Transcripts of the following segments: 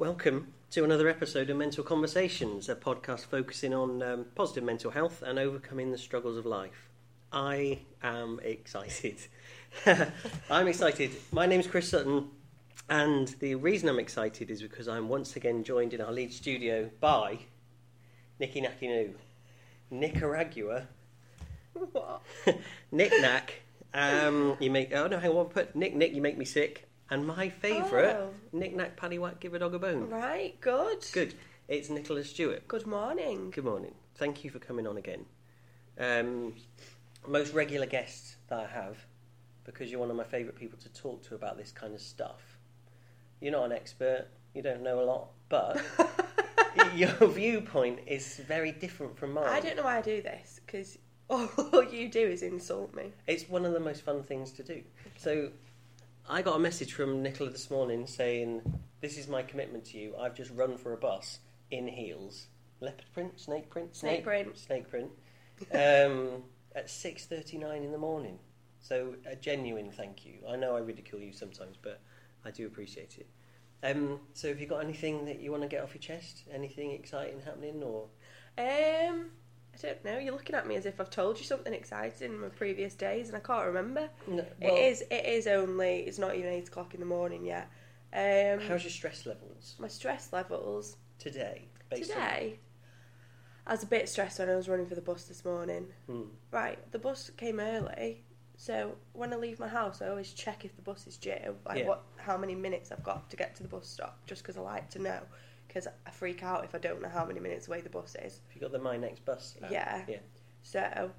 Welcome to another episode of Mental Conversations, a podcast focusing on um, positive mental health and overcoming the struggles of life. I am excited. I'm excited. My name's Chris Sutton, and the reason I'm excited is because I'm once again joined in our lead studio by Nicky Nacky Noo, Nicaragua, What? Nick Nack. Um, you make oh no, hang on, put Nick Nick. You make me sick, and my favourite Oh. Nick Nack Paddy Whack. Give a dog a bone. Right, good. Good. It's Nicholas Stewart. Good morning. Good morning. Thank you for coming on again. Um, most regular guest that I have, because you're one of my favourite people to talk to about this kind of stuff. You're not an expert, you don't know a lot, but your viewpoint is very different from mine. I don't know why I do this because all you do is insult me. It's one of the most fun things to do. So, I got a message from Nicola this morning saying, "This is my commitment to you. I've just run for a bus in heels, leopard print, snake print, Snake print. snake print, um, at six thirty nine in the morning." So, a genuine thank you. I know I ridicule you sometimes, but I do appreciate it. Um, so, have you got anything that you want to get off your chest? Anything exciting happening, or Um, I don't know. You're looking at me as if I've told you something exciting in my previous days, and I can't remember. no, it is. It is only. It's not even eight o'clock in the morning yet. Um, How's your stress levels my stress levels today? based on- today? I was a bit stressed when I was running for the bus this morning. Hmm. Right, the bus came early, so when I leave my house, I always check if the bus is due, like Yeah. what, how many minutes I've got to get to the bus stop, just because I like to know. Because I freak out if I don't know how many minutes away the bus is. Have you got the My Next Bus? app? Yeah. Yeah. So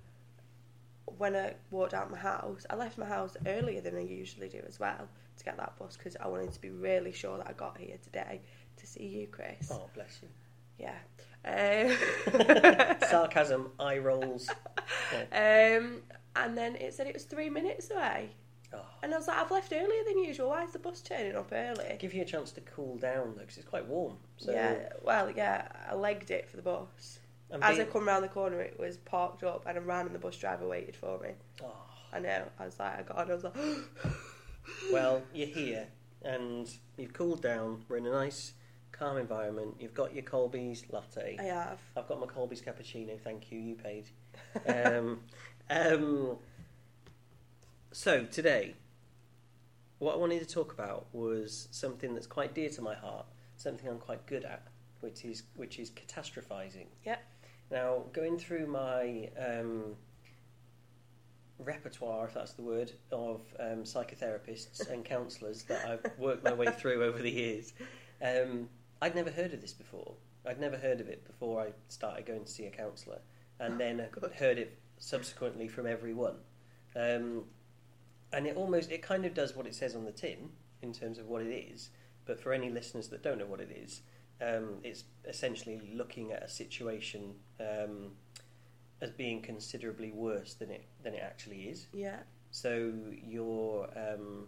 when I walked out of my house, I left my house earlier than I usually do as well to get that bus because I wanted to be really sure that I got here today to see you, Chris. Oh, bless you. Yeah. Um, Sarcasm, eye rolls. Yeah. um, and then it said it was three minutes away. Oh. And I was like, I've left earlier than usual. Why is the bus turning up early? Give you a chance to cool down though, because it's quite warm. So Yeah, well, yeah, I legged it for the bus. I'm As I come round the corner, it was parked up, and I ran, and the bus driver waited for me. Oh, I know. I was like, I got, on, I was like, well, you're here and you've cooled down. We're in a nice, calm environment. You've got your Colby's latte. I have. I've got my Colby's cappuccino. Thank you. You paid. Um, um, so today, what I wanted to talk about was something that's quite dear to my heart. Something I'm quite good at, which is which is catastrophizing. Yep. Now, going through my um, repertoire, if that's the word, of um, psychotherapists and counsellors that I've worked my way through over the years, um, I'd never heard of this before. I'd never heard of it before I started going to see a counsellor, and then Good. heard it subsequently from everyone. Um, and it almost, it kind of does what it says on the tin in terms of what it is. But for any listeners that don't know what it is, um, it's essentially looking at a situation um, as being considerably worse than it than it actually is. Yeah. So you're, um,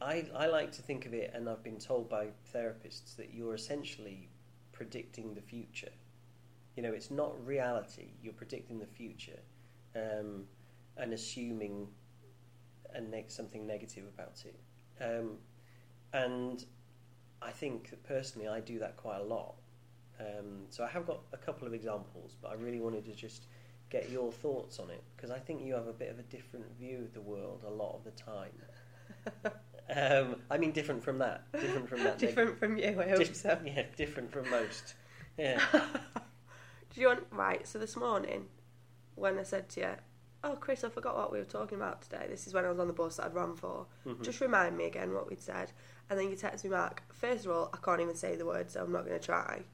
I I like to think of it, and I've been told by therapists that you're essentially predicting the future. You know, it's not reality. You're predicting the future, um, and assuming a neg- something negative about it. Um, and I think that personally, I do that quite a lot. Um, so I have got a couple of examples, but I really wanted to just get your thoughts on it because I think you have a bit of a different view of the world a lot of the time. um, I mean, different from that. Different from that. neg- Different from you, I hope Dif- so. Yeah, different from most. Yeah. Do you want right? So this morning, when I said to you, "Oh, Chris, I forgot what we were talking about today. This is when I was on the bus that I'd run for. Mhm. Just remind me again what we'd said." And then you text me back. First of all, I can't even say the word, so I'm not going to try.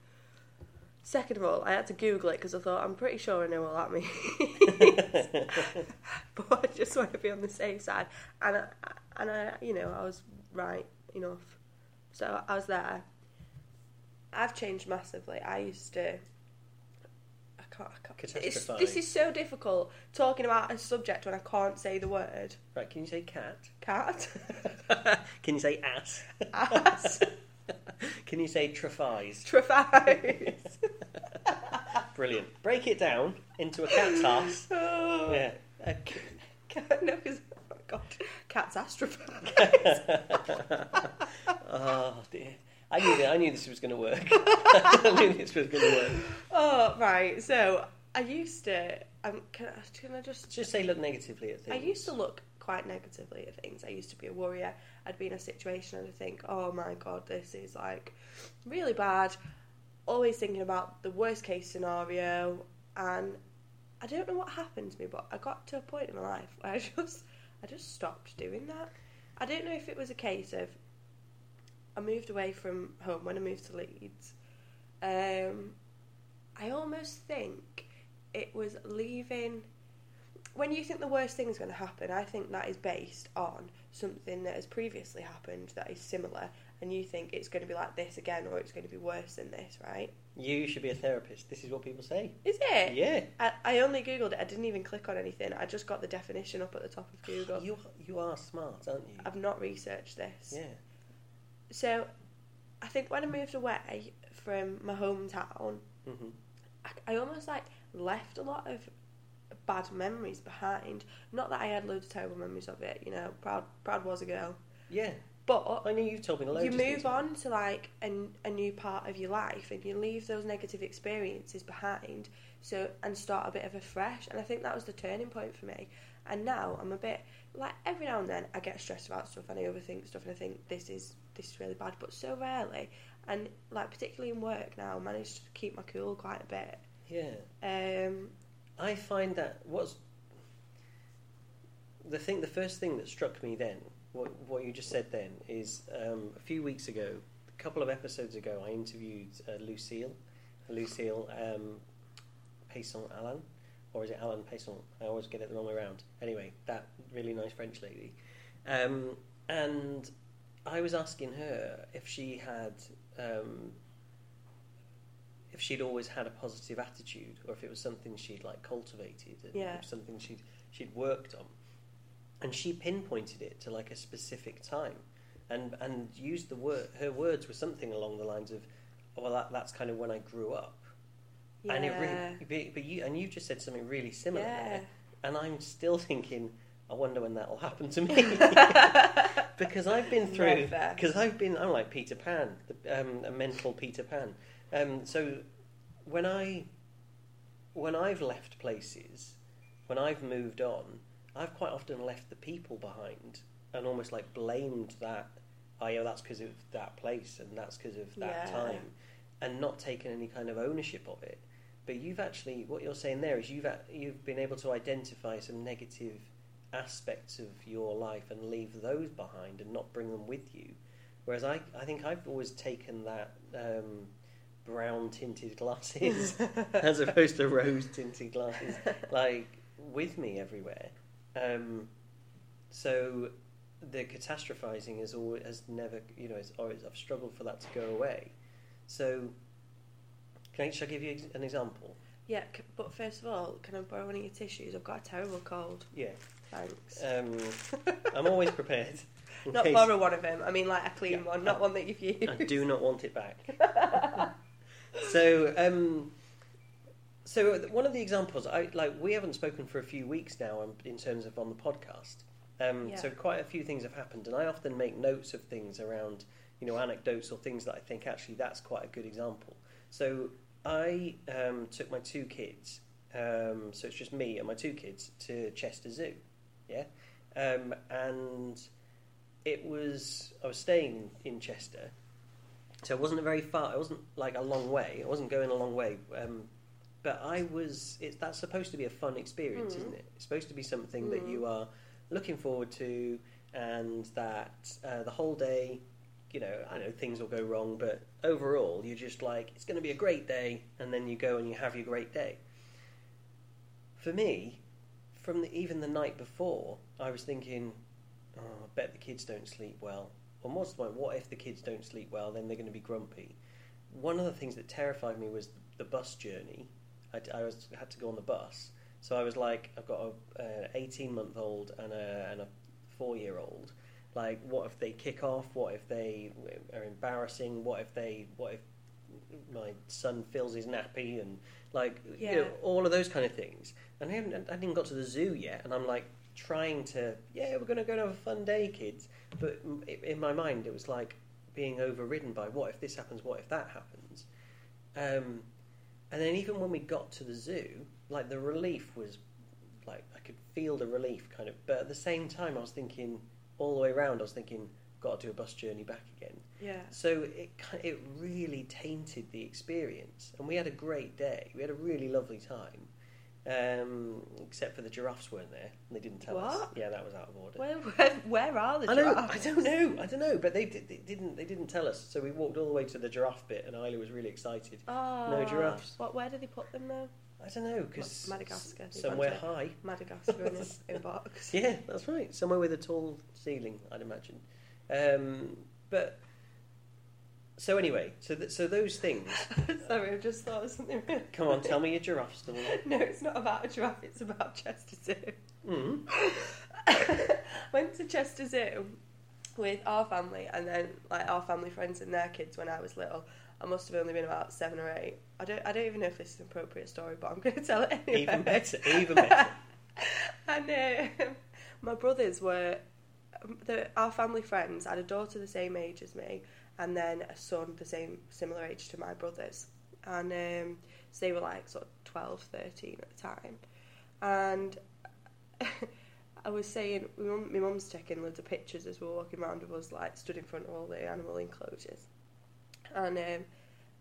Second of all, I had to Google it because I thought I'm pretty sure I know what that means. but I just want to be on the safe side, and I, and I, you know, I was right enough. So I was there. I've changed massively. I used to. I can't. I can't. It's, Catastrophise. this is so difficult talking about a subject when I can't say the word right, can you say cat? cat. can you say ass? Ass. can you say traphize? Traphize. Brilliant. Break it down into a cat's ass. oh, Yeah. A c- cat, no, 'cause- oh my god, cat's astrophize. oh dear. I knew that. I knew this was going to work. I knew this was going to work. Oh, right. So I used to. Um, can, I, can I just? Just say look negatively at things. I used to look quite negatively at things. I used to be a worrier. I'd be in a situation and I'd think, oh my god, this is like really bad. Always thinking about the worst case scenario, and I don't know what happened to me, but I got to a point in my life where I just, I just stopped doing that. I don't know if it was a case of I moved away from home when I moved to Leeds. Um, I almost think it was leaving. When you think the worst thing is going to happen, I think that is based on something that has previously happened that is similar, and you think it's going to be like this again or it's going to be worse than this, right? You should be a therapist. This is what people say. Is it? Yeah. I, I only googled it. I didn't even click on anything. I just got the definition up at the top of Google. You you are smart, aren't you? I've not researched this. Yeah. So, I think when I moved away from my hometown, hmm I, I almost like left a lot of bad memories behind. Not that I had loads of terrible memories of it. You know, proud proud was a girl, Yeah. but I know you've told me loads. you move on to like a, a new part of your life and you leave those negative experiences behind so and start a bit of a fresh and i think that was the turning point for me and now i'm a bit like every now and then i get stressed about stuff and i overthink stuff and i think this is this is really bad but so rarely and like particularly in work now i manage to keep my cool quite a bit Yeah. um I find that what's the thing. The first thing that struck me then, what what you just said then, is um, a few weeks ago, a couple of episodes ago, I interviewed uh, Lucille, Lucille um, Payson Alan, or is it Alan Payson? I always get it the wrong way around. Anyway, that really nice French lady, um, and I was asking her if she had. Um, if she'd always had a positive attitude, or if it was something she'd like cultivated, and Yeah. something she'd she'd worked on, and she pinpointed it to like a specific time, and and used the word. Her words were something along the lines of, "Oh, "Well, that, that's kind of when I grew up," yeah and it really, but, you and you just said something really similar yeah there, and I'm still thinking, I wonder when that'll happen to me. because I've been through because I've been I'm like Peter Pan, the, um, a mental Peter Pan. Um, so when I when I've left places, when I've moved on, I've quite often left the people behind and almost like blamed that. Oh yeah, that's because of that place and that's because of that Yeah. time, and not taken any kind of ownership of it. But you've actually what you're saying there is you've you've been able to identify some negative aspects of your life and leave those behind and not bring them with you. Whereas I, I think I've always taken that um, brown tinted glasses as opposed to rose tinted glasses like with me everywhere. Um, so the catastrophizing is always has never you know it's always I've struggled for that to go away. So can I, shall I give you an example? yeah but first of all can i borrow one of your tissues i've got a terrible cold Yeah, thanks um, I'm always prepared. Not case- borrow one of them. I mean, like a clean Yeah. one, not one that you've used. I do not want it back. so, um, so one of the examples, I like, we haven't spoken for a few weeks now um, in terms of on the podcast. Um, Yeah. So quite a few things have happened, and I often make notes of things around, you know, anecdotes or things that I think actually that's quite a good example. So I um, took my two kids, um, so it's just me and my two kids to Chester Zoo, yeah, um, and it was I was staying in Chester, so it wasn't a very far. It wasn't like a long way. It wasn't going a long way, um, but I was. It's that's supposed to be a fun experience, Mm. isn't it? It's supposed to be something that Mm. you are looking forward to, and that uh, the whole day. You know, I know things will go wrong, but overall, you're just like, it's going to be a great day, and then you go and you have your great day. For me, from the, even the night before, I was thinking, oh, I bet the kids don't sleep well. Well, what's the point? What if the kids don't sleep well? Then they're going to be grumpy. One of the things that terrified me was the bus journey. I, I was had to go on the bus, so I was like, I've got an eighteen-month-old and a, and a four-year-old. Like, what if they kick off? What if they are embarrassing? What if they? What if my son fills his nappy and like you know all of those kind of things? And I haven't, I haven't even got to the zoo yet, and I'm like trying to, yeah, we're going to go and have a fun day, kids. But in my mind, it was like, being overridden by what if this happens, what if that happens. Um, and then even when we got to the zoo, like the relief was like I could feel the relief kind of, but at the same time I was thinking all the way around. I was thinking, got to do a bus journey back again. Yeah. So it it really tainted the experience, and we had a great day. We had a really lovely time, um, except for the giraffes weren't there. and They didn't tell us. Yeah, that was out of order. Where, where, where are the I know. giraffes? I don't know. I don't know. But they, did, they didn't. They didn't tell us. So we walked all the way to the giraffe bit, and Isla was really excited. Oh, No giraffes. What? Where do they put them though? I don't know because Madagascar, somewhere high. Madagascar in a, in a box. Yeah, that's right. Somewhere with a tall ceiling, I'd imagine. Um, but so anyway, so th- so those things. Sorry, I just thought of something. Really Come on, tell me your giraffe story. No, it's not about a giraffe. It's about Chester Zoo. Mm. Went to Chester Zoo with our family and then like our family friends and their kids when I was little. I must have only been about seven or eight. I don't. I don't even know if this is an appropriate story, but I'm going to tell it anyway. Even better. Even better. and uh, my brothers were um, the, our family friends had a daughter the same age as me and then a son the same similar age to my brothers. And um, so they were like sort of 12 13 at the time. And I was saying my mum- mum's taking loads of pictures as we we're walking around with us like stood in front of all the animal enclosures. And um,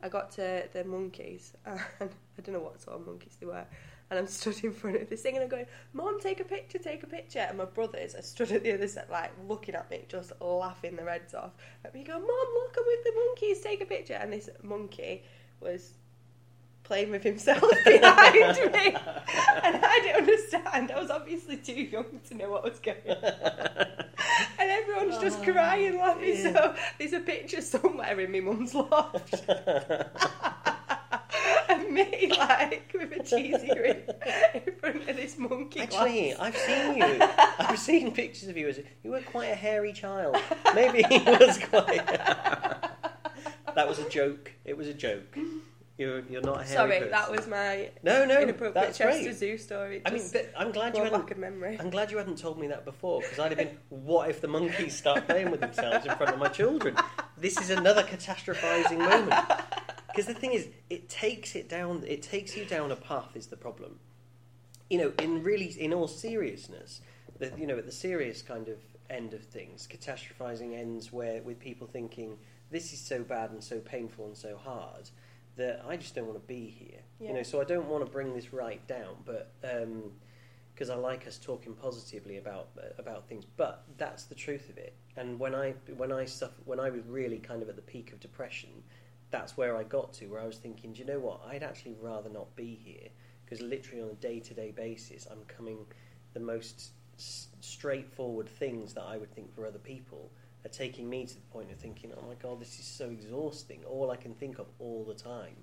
I got to the monkeys and I don't know what sort of monkeys they were and I'm stood in front of this thing and I'm going, Mom, take a picture, take a picture. And my brothers are stood at the other side, like looking at me, just laughing their heads off. And we go, Mom, look, I'm with the monkeys, take a picture. And this monkey was playing with himself behind me. And I didn't understand. I was obviously too young to know what was going on. And everyone's just oh, crying, laughing. yeah. So there's a picture somewhere in my mum's loft. like, with a cheesy grin in front of this monkey. Actually, glass. I've seen you. I've seen pictures of you as you were quite a hairy child. Maybe he was quite. that was a joke. It was a joke. You're you're not a hairy Sorry, person. that was my no no. inappropriate Chester great. Zoo story. I mean, but I'm glad you hadn't. memory. I'm glad you hadn't told me that before because I'd have been. What if the monkeys start playing with themselves in front of my children? This is another catastrophizing moment. Because the thing is, it takes it down. It takes you down a path. Is the problem? You know, in really, in all seriousness, the, you know, at the serious kind of end of things, catastrophizing ends where with people thinking this is so bad and so painful and so hard that I just don't want to be here. You know, so I don't want to bring this right down, but. Um, because I like us talking positively about about things. But that's the truth of it. And when I when I suffer, when I was really kind of at the peak of depression, that's where I got to, where I was thinking, do you know what? I'd actually rather not be here because literally on a day to day basis, I'm coming the most s- straightforward things that I would think for other people are taking me to the point of thinking, oh my god, this is so exhausting. All I can think of all the time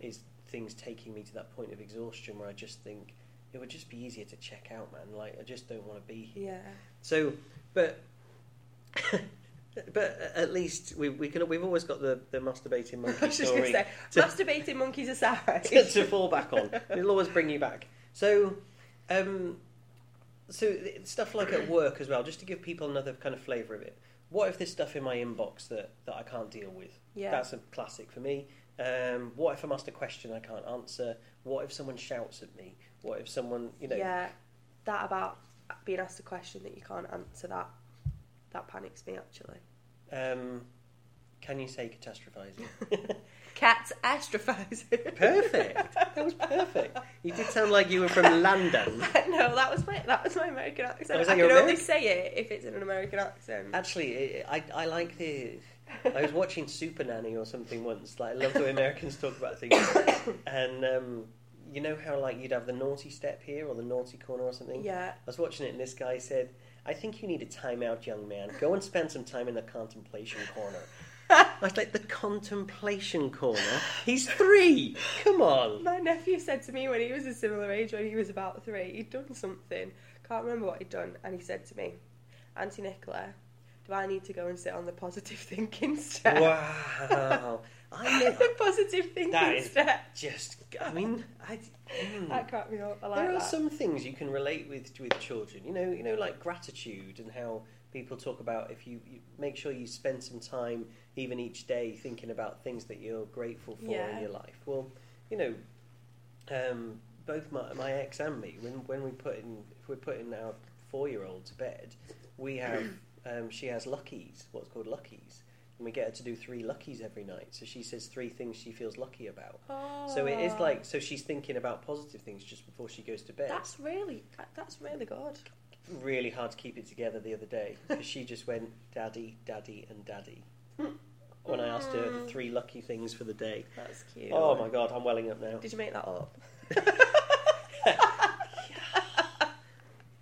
is things taking me to that point of exhaustion where I just think it would just be easier to check out, man. Like I just don't want to be here. Yeah. So, but but at least we we can we've always got the the masturbating I monkey was just story say, to- masturbating monkeys aside. to, to fall back on. It'll always bring you back. So, um, so stuff like at work as well, just to give people another kind of flavour of it. What if there's stuff in my inbox that, that I can't deal with? Yeah. That's a classic for me. Um, what if I'm asked a question I can't answer? What if someone shouts at me? What if someone, you know, Yeah, that about being asked a question that you can't answer. That that panics me actually. um, can you say catastrophizing? Cats astrophizing. perfect. That was perfect. You did sound like you were from London. no, that was my that was my American accent. Oh, I can only say it if it's in an American accent. Actually, I, I like the. I was watching Super Nanny or something once. Like, I love the way Americans talk about things. And um, you know how like you'd have the naughty step here or the naughty corner or something. yeah, I was watching it, and this guy said, "I think you need a timeout, young man. Go and spend some time in the contemplation corner." I was like, "The contemplation corner? He's three. Come on." my nephew said to me when he was a similar age, when he was about three, he'd done something. Can't remember what he'd done, and he said to me, "Auntie Nicola, do I need to go and sit on the positive thinking step?" Wow. I know. the positive thinking That is- step. Just, I mean, I. mm. That cracked me up. I like there are that. some things you can relate with with children. You know, you know, like gratitude and how people talk about if you, you make sure you spend some time, even each day, thinking about things that you're grateful for Yeah. in your life. Well, you know, um, both my, my ex and me, when when we put in if we're putting our four year old to bed, we have um, she has luckies, what's called luckies, and we get her to do three luckies every night. So she says three things she feels lucky about. Oh, So it is like so she's thinking about positive things just before she goes to bed. that's really that's really good. really hard to keep it together the other day because she just went daddy, daddy, and daddy when I asked her the three lucky things for the day. That's cute. Oh my god, I'm welling up now. Did you make that up?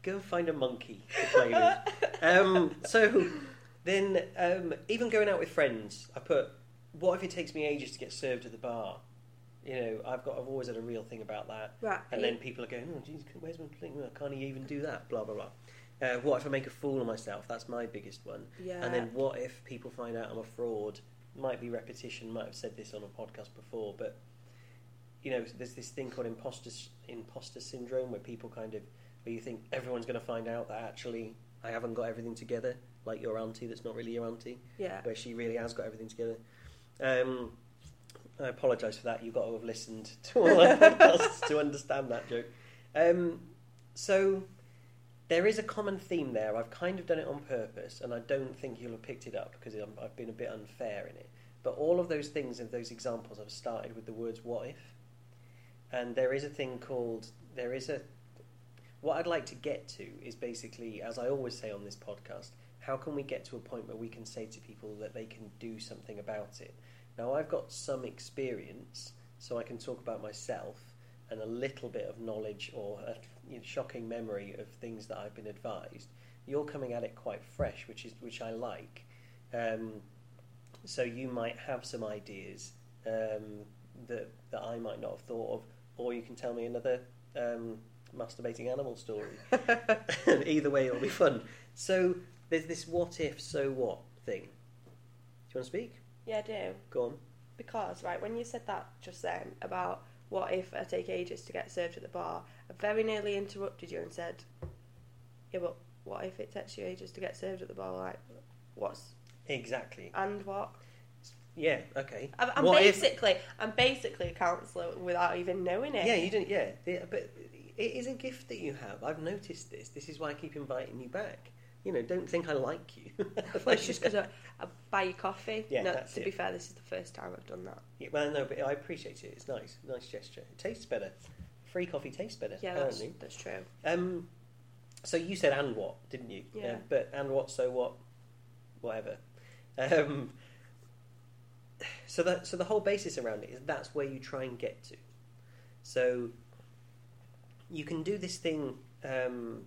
Go find a monkey to play with. Um, so then, um, even going out with friends, I put, what if it takes me ages to get served at the bar? You know, I've got, I've always had a real thing about that. Right. And then people are going, oh, geez, where's my? Well, Can't he even do that? Blah, blah, blah. Uh, what if I make a fool of myself? That's my biggest one. yeah. And then what if people find out I'm a fraud? Might be repetition, might have said this on a podcast before, but you know, there's this thing called imposter imposter syndrome where people kind of where you think everyone's going to find out that actually I haven't got everything together, like your auntie that's not really your auntie, yeah. where she really has got everything together. Um, I apologise for that. You've got to have listened to all our podcasts to understand that joke. Um, so there is a common theme there. I've kind of done it on purpose, and I don't think you'll have picked it up because I've been a bit unfair in it. But all of those things and those examples have started with the words "what if," and there is a thing called there is a. What I'd like to get to is basically, as I always say on this podcast, how can we get to a point where we can say to people that they can do something about it? Now, I've got some experience, so I can talk about myself and a little bit of knowledge or a you know, shocking memory of things that I've been advised. You're coming at it quite fresh, which is which I like. Um, so you might have some ideas um, that that I might not have thought of, or you can tell me another um, masturbating animal story. Either way, it'll be fun. So there's this what if, so what thing. Do you want to speak? Yeah, I do. Go on. Because, right, when you said that just then about what if I take ages to get served at the bar, I very nearly interrupted you and said, yeah, but what if it takes you ages to get served at the bar? Like, what's, Exactly. and what? Yeah. Okay. I'm, I'm What if- basically, I'm basically a counsellor without even knowing it. Yeah, you didn't. Yeah, The- but it is a gift that you have. I've noticed this. This is why I keep inviting you back. You know, don't think I like you. Well, it's just because I, I buy you coffee. Yeah, no, that's to it. be fair, this is the first time I've done that. Yeah, well, no, but I appreciate it. It's nice, nice gesture. It tastes better. Free coffee tastes better. Yeah, that's, apparently. that's true. Um, so you said and what, didn't you? Yeah. but and what, so what, whatever. Um, so that so the whole basis around it is that's where you try and get to. So you can do this thing. Um,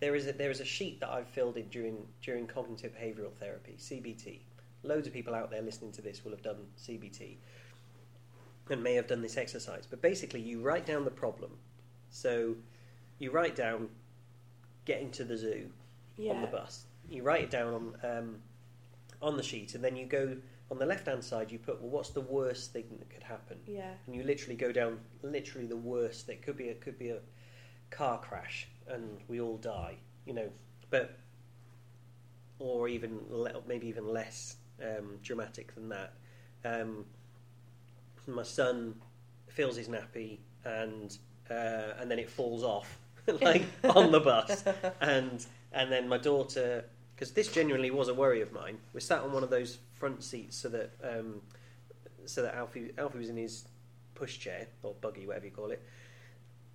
there is a there is a sheet that I've filled in during during cognitive behavioural therapy (CBT). Loads of people out there listening to this will have done CBT and may have done this exercise. But basically, you write down the problem. So you write down getting to the zoo Yeah. on the bus. You write it down on um, on the sheet, and then you go on the left hand side. You put, well, what's the worst thing that could happen? Yeah. And you literally go down, literally the worst. that could be it could be a car crash, and we all die. You know, but or even le- maybe even less um, dramatic than that. Um, my son fills his nappy, and uh, and then it falls off like on the bus, and and then my daughter, because this genuinely was a worry of mine. We sat on one of those front seats so that um, so that Alfie Alfie was in his pushchair or buggy, whatever you call it.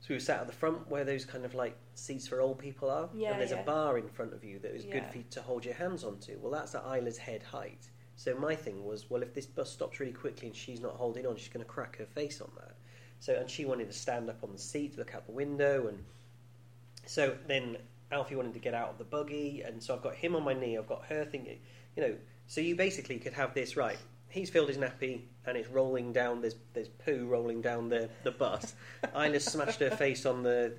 So we were sat at the front where those kind of like seats for old people are, Yeah, and there's yeah. a bar in front of you that is good for you to hold your hands onto. Well, that's at Isla's head height. So my thing was, well, if this bus stops really quickly and she's not holding on, she's going to crack her face on that. So and she wanted to stand up on the seat, look out the window, and so then Alfie wanted to get out of the buggy, and so I've got him on my knee. I've got her thinking, you know. So you basically could have this right. He's filled his nappy, and it's rolling down. There's there's poo rolling down the the bus. Isla's smashed her face on the,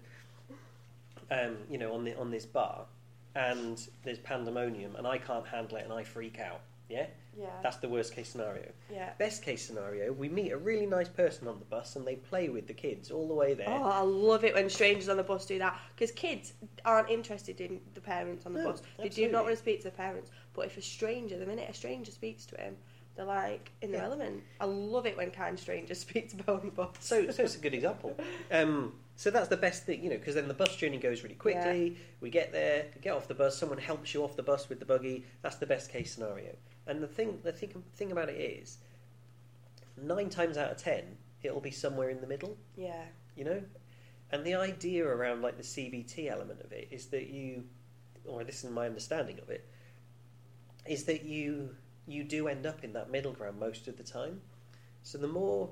um, you know, on the on this bar, and there's pandemonium, and I can't handle it, and I freak out. Yeah. Yeah. That's the worst case scenario. yeah. Best case scenario, we meet a really nice person on the bus and they play with the kids all the way there. Oh, I love it when strangers on the bus do that because kids aren't interested in the parents on the No, bus. They do absolutely. not want to speak to the parents. But if a stranger, the minute a stranger speaks to him, they're like in their Yeah. element. I love it when kind strangers speak to people on the bus. So, so it's a good example. Um, so that's the best thing, you know, because then the bus journey goes really quickly. We get there, we get off the bus, someone helps you off the bus with the buggy. That's the best case scenario. And the thing, the thing, thing about it is, nine times out of ten, it'll be somewhere in the middle. yeah, you know? And the idea around like the cbt element of it is that you or this is my understanding of it is that you you do end up in that middle ground most of the time. So the more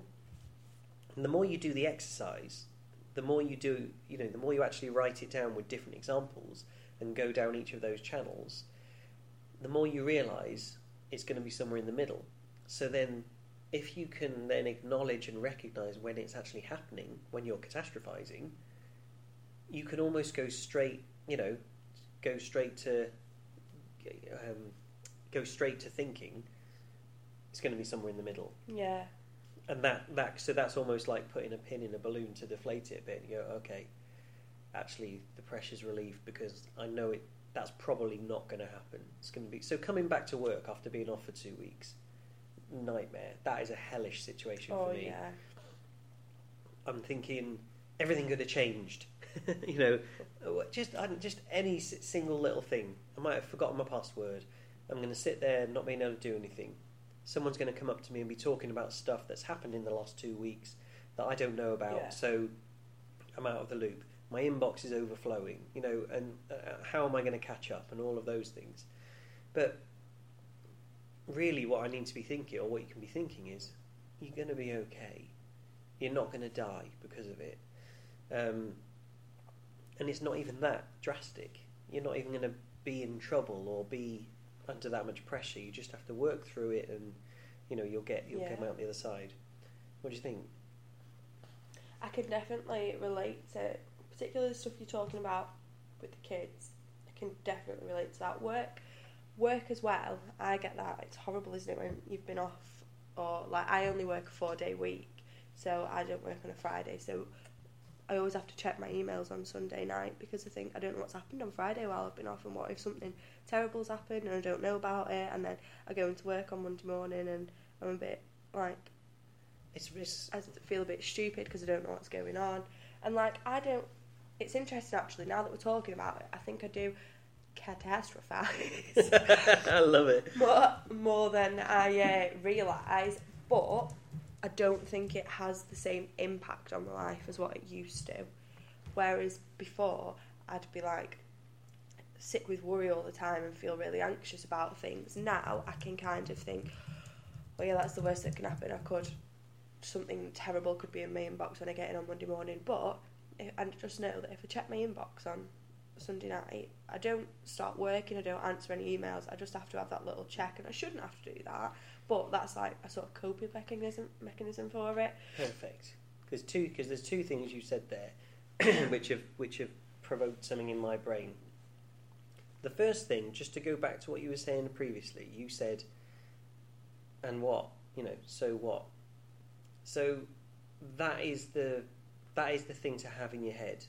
the more you do the exercise the more you do you know the more you actually write it down with different examples and go down each of those channels the more you realize it's going to be somewhere in the middle so then if you can then acknowledge and recognize when it's actually happening, when you're catastrophizing, you can almost go straight, you know, go straight to, um, go straight to thinking it's going to be somewhere in the middle, yeah, and that that so that's almost like putting a pin in a balloon to deflate it a bit. You go, okay, actually the pressure's relieved because I know it. That's probably not going to happen. It's going to be so coming back to work after being off for two weeks nightmare. That is a hellish situation oh for me. yeah, I'm thinking everything could have changed. you know, just I just any single little thing. I might have forgotten my password. I'm going to sit there not being able to do anything. Someone's going to come up to me and be talking about stuff that's happened in the last two weeks that I don't know about. Yeah. So I'm out of the loop. My inbox is overflowing. You know, and uh, how am I going to catch up and all of those things. But really, what I need to be thinking, or what you can be thinking, is you're going to be okay. You're not going to die because of it. Um, and it's not even that drastic. You're not even going to be in trouble or be under that much pressure. You just have to work through it, and you know you'll get you'll Yeah. come out the other side. What do you think? I can definitely relate to particularly the stuff you're talking about with the kids. I can definitely relate to that work. Work as well. I get that. It's horrible, isn't it, when you've been off or like I only work a four day week, so I don't work on a Friday. So I always have to check my emails on Sunday night because I think I don't know what's happened on Friday while I've been off, and what if something terrible's happened and I don't know about it, and then I go into work on Monday morning and I'm a bit like It's, it's I feel a bit stupid because I don't know what's going on. And like, I don't. It's interesting actually. Now that we're talking about it, I think I do catastrophize I love it. more more than I uh, realise. But I don't think it has the same impact on my life as what it used to. Whereas before, I'd be like sick with worry all the time and feel really anxious about things. Now I can kind of think, well, yeah, that's the worst that can happen. I could something terrible could be in my inbox when I get in on Monday morning, but I just know that if I check my inbox on Sunday night, I don't start working, I don't answer any emails. I just have to have that little check, and I shouldn't have to do that. But that's like a sort of coping mechanism mechanism for it. Perfect. Because two, because there's two things you said there, which have which have provoked something in my brain. The first thing, just to go back to what you were saying previously, you said, "And what? You know, so what?" So that is the that is the thing to have in your head.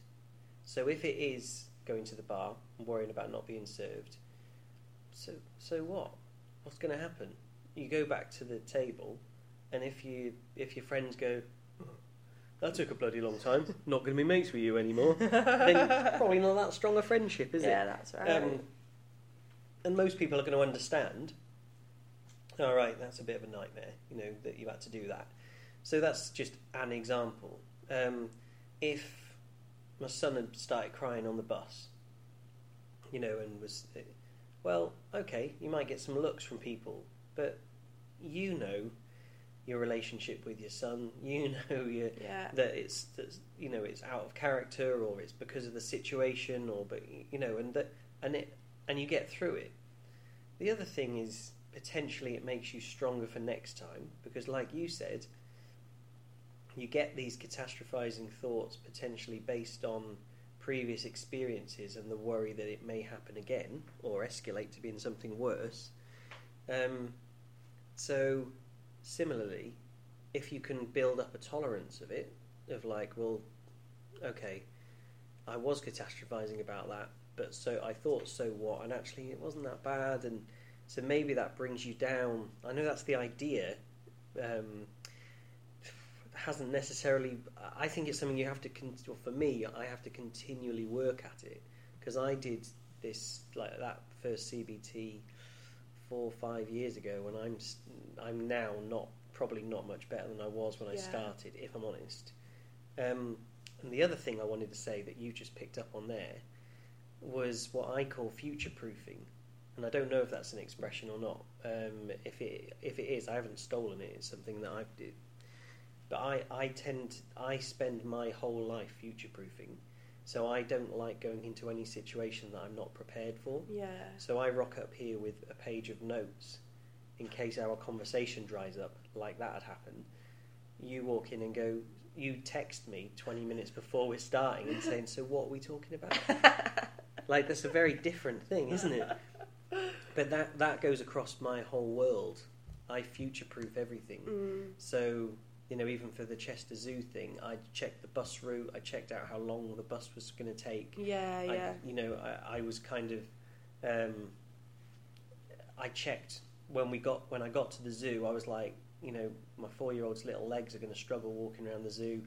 So if it is going to the bar and worrying about not being served, so so what? What's going to happen? You go back to the table, and if you if your friends go, "Oh, that took a bloody long time, not going to be mates with you anymore, then it's probably not that strong a friendship, is yeah, it? Yeah, that's right. Um, and most people are going to understand. All right, that's a bit of a nightmare, you know, that you had to do that. So that's just an example. Um, if my son had started crying on the bus, you know, and was, uh, well, okay, you might get some looks from people, but you know your relationship with your son. You know your, yeah, that it's that, you know it's out of character or it's because of the situation or but you know and that and it and you get through it. The other thing is potentially it makes you stronger for next time because, like you said, you get these catastrophizing thoughts potentially based on previous experiences and the worry that it may happen again or escalate to being something worse. Um, So, similarly, if you can build up a tolerance of it, of like, well, okay, I was catastrophizing about that, but so I thought, so what? And actually, it wasn't that bad, and so maybe that brings you down. I know that's the idea. Um, hasn't necessarily. I think it's something you have to. Con- or for me, I have to continually work at it because I did this like that first CBT four or five years ago, when I'm I'm now not probably not much better than I was when I started, if I'm honest. Um, and the other thing I wanted to say that you just picked up on there was what I call future proofing, and I don't know if that's an expression or not. Um, if it if it is, I haven't stolen it. It's something that I've. But I, I tend I spend my whole life future proofing, so I don't like going into any situation that I'm not prepared for. Yeah. So I rock up here with a page of notes in case our conversation dries up, like that had happened. You walk in and go, you text me 20 minutes before we're starting and saying, So what are we talking about? like, that's a very different thing, isn't it? But that, that goes across my whole world. I future proof everything. Mm. So, you know, even for the Chester Zoo thing, I checked the bus route, I checked out how long the bus was going to take. Yeah, I, yeah. you know, I, I was kind of, um, I checked when we got when I got to the zoo. I was like, you know, my four-year-old's little legs are going to struggle walking around the zoo.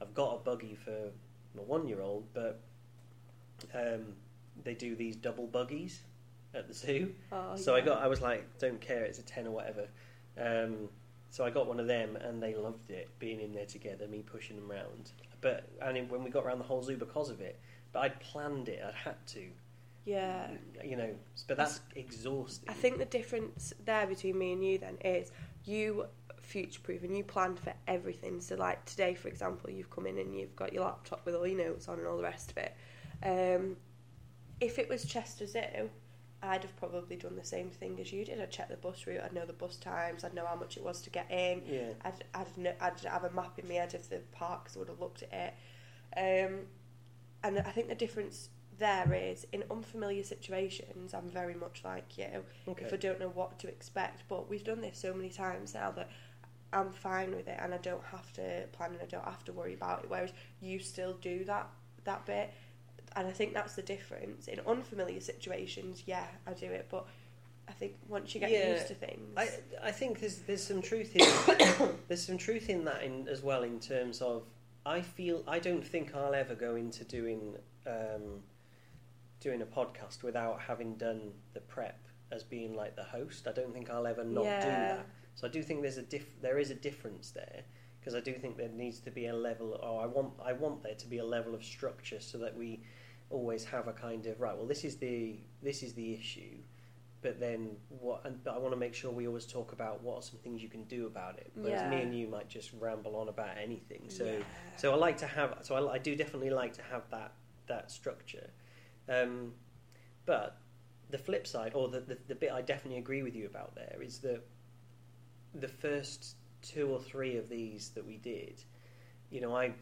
I've got a buggy for my one-year-old, but um, they do these double buggies at the zoo. Oh, so I got, I was like, don't care, it's a ten or whatever. Um, so I got one of them, and they loved it being in there together, me pushing them around. But and then when we got around the whole zoo because of it, but I'd planned it, I'd had to, Yeah. you know. But that's exhausting. I think the difference there between me and you then is you future proof and you planned for everything. So like today, for example, you've come in and you've got your laptop with all your notes on and all the rest of it. Um, if it was Chester Zoo, I'd have probably done the same thing as you did. I'd check the bus route. I'd know the bus times. I'd know how much it was to get in. Yeah, I'd, I'd, I'd have a map in my head of the parks. I would have looked at it. Um, and I think the difference there is in unfamiliar situations, I'm very much like you. okay. If I don't know what to expect, but we've done this so many times now that I'm fine with it and I don't have to plan and I don't have to worry about it. Whereas you still do that that bit, and I think that's the difference. In unfamiliar situations, yeah, I do it, but I think once you get Yeah, used to things, I I think there's there's some truth in there's some truth in that in, as well in terms of I feel I don't think I'll ever go into doing um, doing a podcast without having done the prep as being like the host. I don't think I'll ever not do that. So I do think there's a diff- there is a difference there because I do think there needs to be a level. Oh, I want I want there to be a level of structure so that we always have a kind of right. Well, this is the this is the issue, but then what? And but I want to make sure we always talk about what are some things you can do about it. Whereas me and you might just ramble on about anything. So yeah. so I like to have. So I, I do definitely like to have that that structure. Um, but the flip side, or the, the the bit I definitely agree with you about there, is that the first two or three of these that we did. You know, I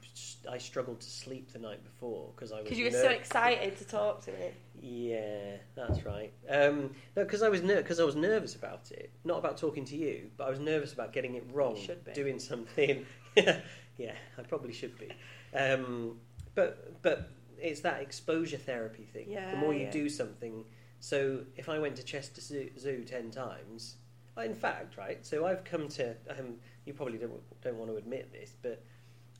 I struggled to sleep the night before because I was because you were ner- so excited to talk to me. yeah, that's right. Um, no, because I was because I was nervous about it, not about talking to you, but I was nervous about getting it wrong, You be. doing something. yeah, I probably should be. Um, but but it's that exposure therapy thing. Yeah, the more you yeah. do something. So if I went to Chester Zoo, Zoo ten times, in fact, right. So I've come to. Um, you probably don't don't want to admit this, but.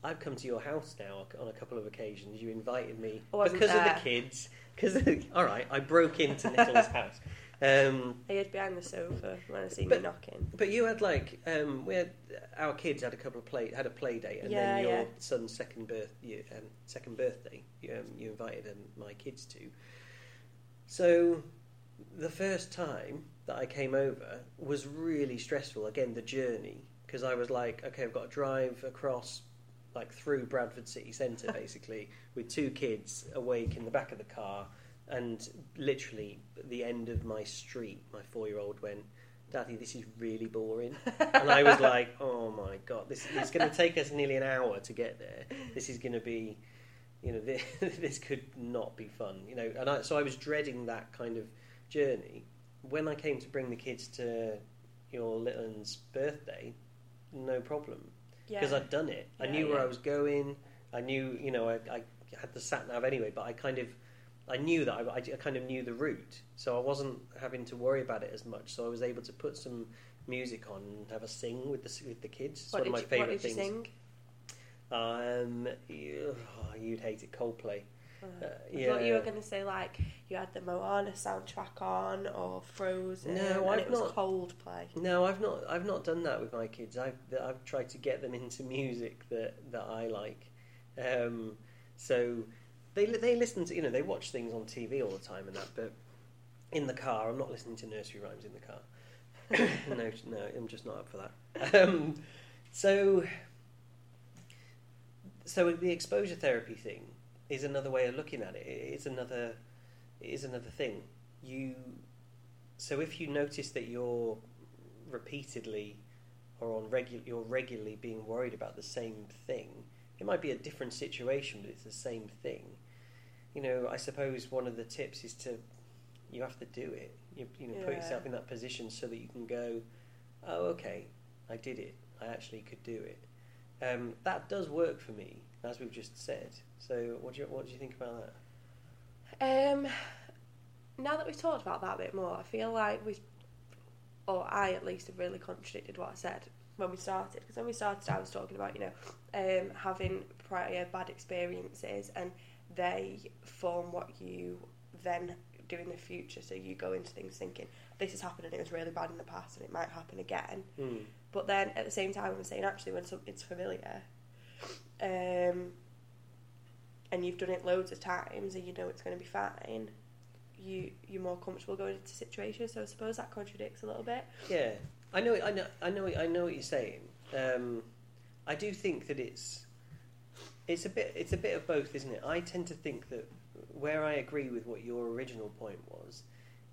I've come to your house now on a couple of occasions. You invited me wasn't because of there. the kids. Because all right, I broke into Nicola's house. Um, I hid behind the sofa when I seen But- you knocking. but you had like um, we had our kids had a couple of play had a play date, and Yeah, then your yeah. son's second birth you, um, second birthday you, um, you invited um, my kids to. So the first time that I came over was really stressful. Again, the journey because I was like, okay, I've got to drive across like through Bradford city centre basically with two kids awake in the back of the car and literally at the end of my street my four year old went daddy this is really boring and I was like oh my god this is going to take us nearly an hour to get there this is going to be you know this, this could not be fun you know and I, so I was dreading that kind of journey when I came to bring the kids to your little one's birthday, no problem Yeah. because I'd done it. I Yeah, knew where yeah. I was going. I knew, you know, I, I had the sat nav anyway, but I kind of, I knew that I, I kind of knew the route, so I wasn't having to worry about it as much. So I was able to put some music on and have a sing with the with the kids. It's what one of my you, what favourite did you things. sing? Um, you- oh, you'd hate it, Coldplay. Uh, Uh, I thought you were going to say like you had the Moana soundtrack on or Frozen. No, I've it was not. Coldplay. No, I've not. I've not done that with my kids. I've I've tried to get them into music that that I like. Um, so they they listen to you know they watch things on TV all the time and that, but in the car I'm not listening to nursery rhymes in the car. no, no, I'm just not up for that. Um, so so the exposure therapy thing is another way of looking at it. It's another it is another thing. You so if you notice that you're repeatedly or on regular you're regularly being worried about the same thing, it might be a different situation, but it's the same thing. You know, I suppose one of the tips is to you have to do it. You you know put yourself in that position so that you can go, oh okay, I did it. I actually could do it. Um, that does work for me, as we've just said. So what do you what do you think about that? Um, now that we've talked about that a bit more, I feel like we, or I at least, have really contradicted what I said when we started. Because when we started, I was talking about you know um, having prior bad experiences, and they form what you then do in the future. So you go into things thinking this has happened and it was really bad in the past, and it might happen again. Hmm. But then at the same time, I'm saying actually when something's familiar, um, and you've done it loads of times and you know it's going to be fine, you you're more comfortable going into situations. So I suppose that contradicts a little bit. Yeah, I know. I know. I know. I know what you're saying. Um, I do think that it's it's a bit it's a bit of both, isn't it? I tend to think that where I agree with what your original point was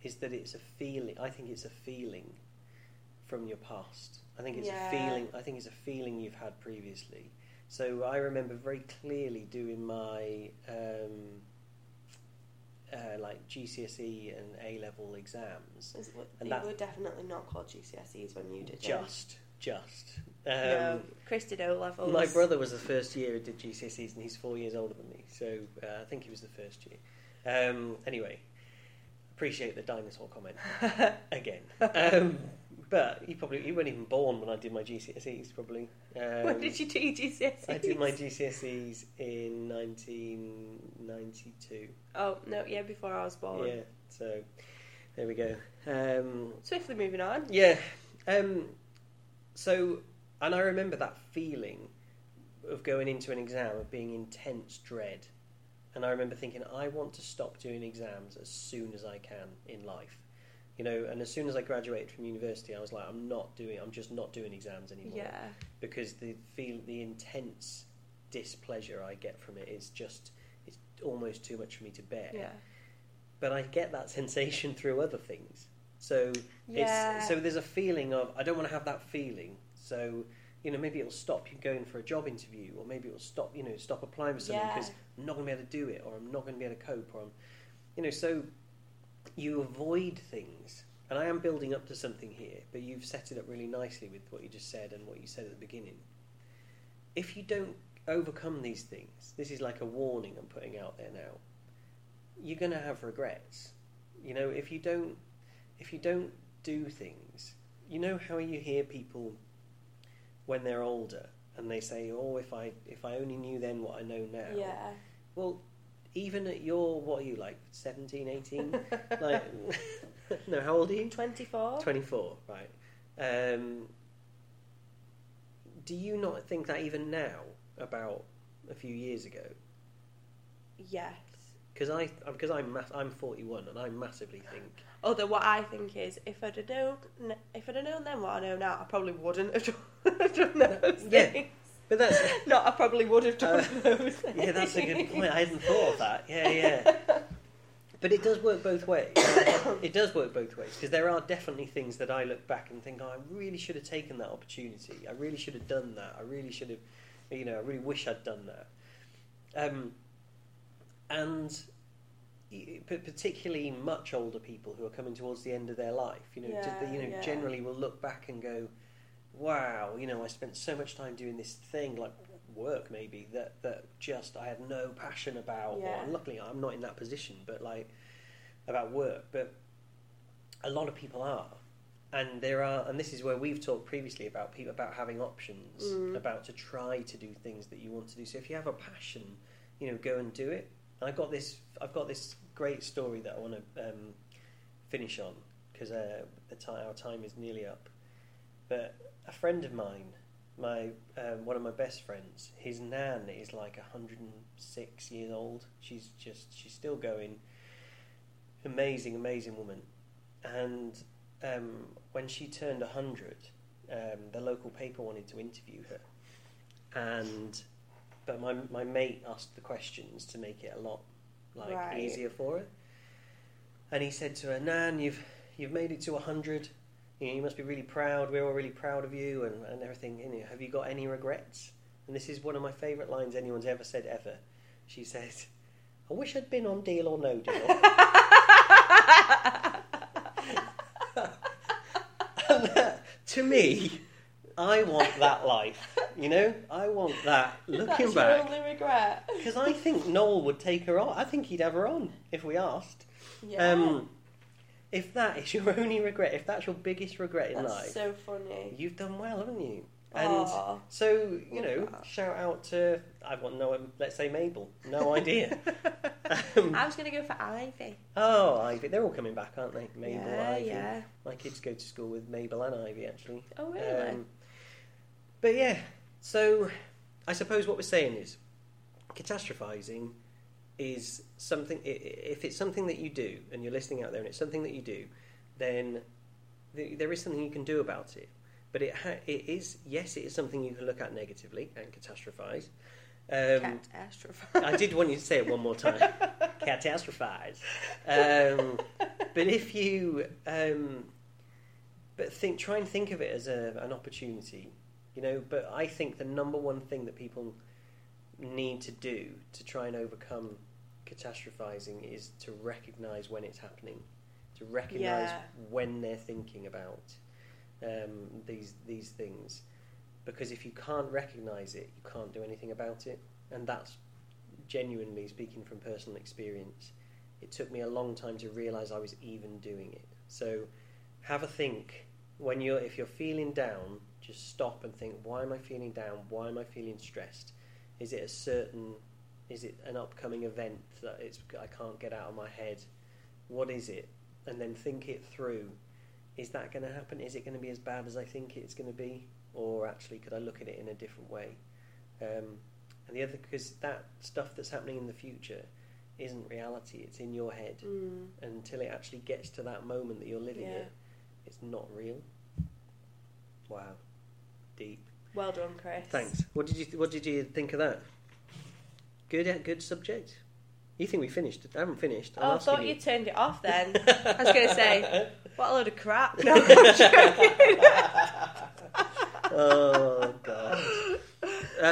is that it's a feeling. I think it's a feeling from your past. I think it's Yeah. a feeling. I think it's a feeling you've had previously. So I remember very clearly doing my um, uh, like GCSE and A level exams. Is And you that- were definitely not called GCSEs when you did. Just, just. Um, no, Chris did O levels. My brother was the first year who did GCSEs, and he's four years older than me, so uh, I think he was the first year. Um, anyway, appreciate the dinosaur comment again. Um, but he probably he wasn't even born when I did my GCSEs. Probably. Um, when did you do your GCSEs? I did my GCSEs in 1992. Oh no, yeah, before I was born. Yeah, so there we go. Um, Swiftly moving on. Yeah. Um, so, and I remember that feeling of going into an exam of being intense dread. And I remember thinking, I want to stop doing exams as soon as I can in life. You know, and as soon as I graduated from university, I was like, I'm not doing, I'm just not doing exams anymore. Yeah. Because the feel, the intense displeasure I get from it is just, it's almost too much for me to bear Yeah. but I get that sensation through other things. So Yeah. it's so there's a feeling of I don't want to have that feeling. So you know maybe it'll stop you going for a job interview, or maybe it'll stop you know stop applying for something because I'm not going to be able to do it, or I'm not going to be able to cope, or I'm you know so you avoid things. And I am building up to something here, but you've set it up really nicely with what you just said and what you said at the beginning. If you don't overcome these things, this is like a warning I'm putting out there now you're going to have regrets. You know, if you don't, if you don't do things, you know how you hear people when they're older and they say, "Oh, if I if I only knew then what I know now." Yeah. Well, even at your what are you like 17, 18? like no, how old are you? 24? 24, right. Um, do you not think that even now about a few years ago? Yes. Because I, because I'm, mass- I'm 41, and I massively think Although what I think is, if I'd have known, if I'd have known then what I know now, I probably wouldn't have done, done those Yeah. things. But that's No, I probably would have done Uh, those yeah, that's a good point. I hadn't thought of that. Yeah, yeah. But it does work both ways. it does work both ways because there are definitely things that I look back and think, oh, I really should have taken that opportunity. I really should have done that. I really should have, you know, I really wish I'd done that. Um, and particularly much older people who are coming towards the end of their life, you know, Yeah, you know, yeah. generally will look back and go, "Wow, you know, I spent so much time doing this thing, like work maybe that that just I had no passion about." Yeah. Or, luckily, I'm not in that position, but like about work, but a lot of people are. And there are, and this is where we've talked previously about people about having options, Mm. about to try to do things that you want to do. So if you have a passion, you know, go and do it. And I've got this, I've got this great story that I want to um, finish on because uh, time, our time is nearly up. But a friend of mine, my um, one of my best friends, his nan is like 106 years old. She's just, she's still going. Amazing, amazing woman. And um, when she turned 100, um, the local paper wanted to interview her. And but my my mate asked the questions to make it a lot like Right. easier for her. And he said to her, "Nan, you've you've made it to 100. You, know, you must be really proud. We're all really proud of you and, and everything. You know, have you got any regrets?" And this is one of my favourite lines anyone's ever said ever. She said, "I wish I'd been on Deal or No Deal." And that, to me, I want that life. You know, I want that. Looking That's back, your only regret. because I think Noel would take her on. I think he'd have her on if we asked. Yeah. Um, if that is your only regret, if that's your biggest regret in That's life, so funny. you've done well, haven't you? And Aw. so you know, shout out to I've got no. Let's say Mabel. No idea. um, I was going to go for Ivy. oh, Ivy. They're all coming back, aren't they? Mabel, yeah, Ivy. yeah. My kids go to school with Mabel and Ivy actually. Oh, really? Um, but yeah, so I suppose what we're saying is catastrophizing is something. If it's something that you do, and you're listening out there, and it's something that you do, then there is something you can do about it. But it ha- it is yes, it is something you can look at negatively and catastrophize. Um, Catastrophe. I did want you to say it one more time. Catastrophize. Um, but if you, um, but think, try and think of it as a, an opportunity, you know. But I think the number one thing that people need to do to try and overcome catastrophizing is to recognize when it's happening, to recognize Yeah. when they're thinking about um, these these things. Because if you can't recognize it, you can't do anything about it, and that's genuinely speaking from personal experience. It took me a long time to realize I was even doing it. So, have a think when you're if you're feeling down, just stop and think, why am I feeling down? Why am I feeling stressed? Is it a certain is it an upcoming event that it's I can't get out of my head? What is it? And then think it through. Is that going to happen? Is it going to be as bad as I think it's going to be, or actually could I look at it in a different way? Um, and the other because that stuff that's happening in the future isn't reality; it's in your head. Mm, Until it actually gets to that moment that you're living Yeah. it, it's not real. Wow, deep. well done, Chris. Thanks. What did you What did you think of that? Good, uh, good subject. You think we finished? I haven't finished. I'm Oh, I thought you turned it off then. I was going to say, what a load of crap. No, oh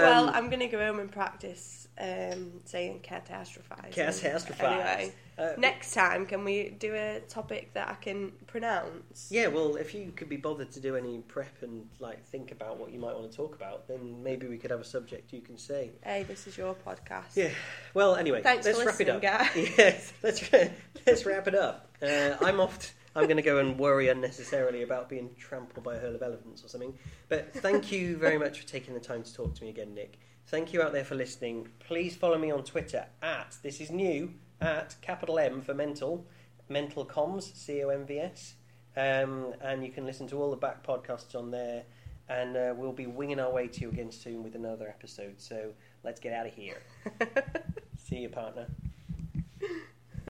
God. well, Um, I'm going to go home and practice um, saying catastrophize. Catastrophize. Anyway, uh, next time, can we do a topic that I can pronounce? Yeah, well, if you could be bothered to do any prep and like think about what you might want to talk about, then maybe we could have a subject you can say. Hey, this is your podcast. Yeah. Well, anyway, Thanks let's for wrap it up. guys. Yes, let's let's wrap it up. Uh, I'm off. t- I'm going to go and worry unnecessarily about being trampled by a herd of elephants or something. But thank you very much for taking the time to talk to me again, Nick. Thank you out there for listening. Please follow me on Twitter at this is new at capital M for mental mental comms c o m v s, um, and you can listen to all the back podcasts on there. And uh, we'll be winging our way to you again soon with another episode. So let's get out of here. See you, partner.